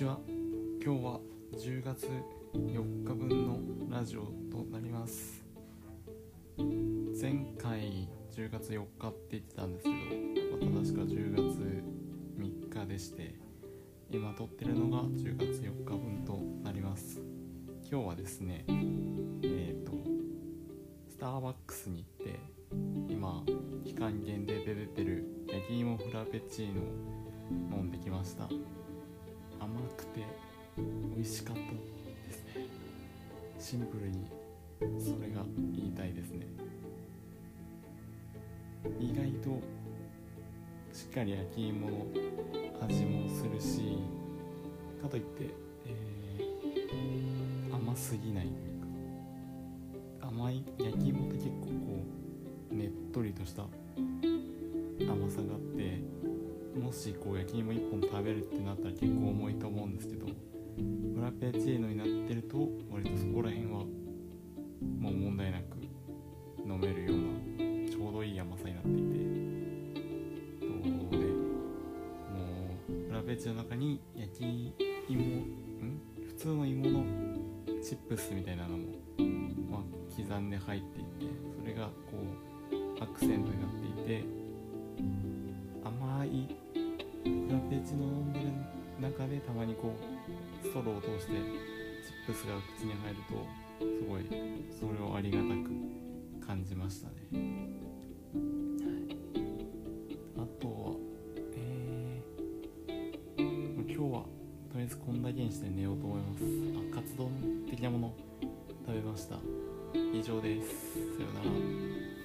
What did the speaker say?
ちは。今日は10月4日分のラジオとなります。前回10月4日って言ってたんですけど、まあ、正し10月3日でして今撮ってるのが10月4日分となります。今日はですねえっ、ー、とスターバックスに行って今期間限定で出てる焼き芋フラペチーノを飲んできました。美味しかったですね。シンプルにそれが言いたいですね。意外としっかり焼き芋の味もするしかといって、えー、甘すぎないというか甘い焼き芋って結構こうねっとりとした甘さがあってもしこう焼き芋1本食べるってなったら結構重いと思うんですけどラペチーノになってると割とそこら辺はもう問題なく飲めるようなちょうどいい甘さになっていて。どうでもうフラペチの中に焼き芋ん？普通の芋のチップスみたいなのも、まあ、刻んで入っていてそれがこうアクセントになっていて中でたまにこうストローを通してチップスが口に入るとすごいそれをありがたく感じましたね、はい、あとはえー、今日はとりあえずこんだけにして寝ようと思います。あカツ丼的なもの食べました。以上です。さようなら。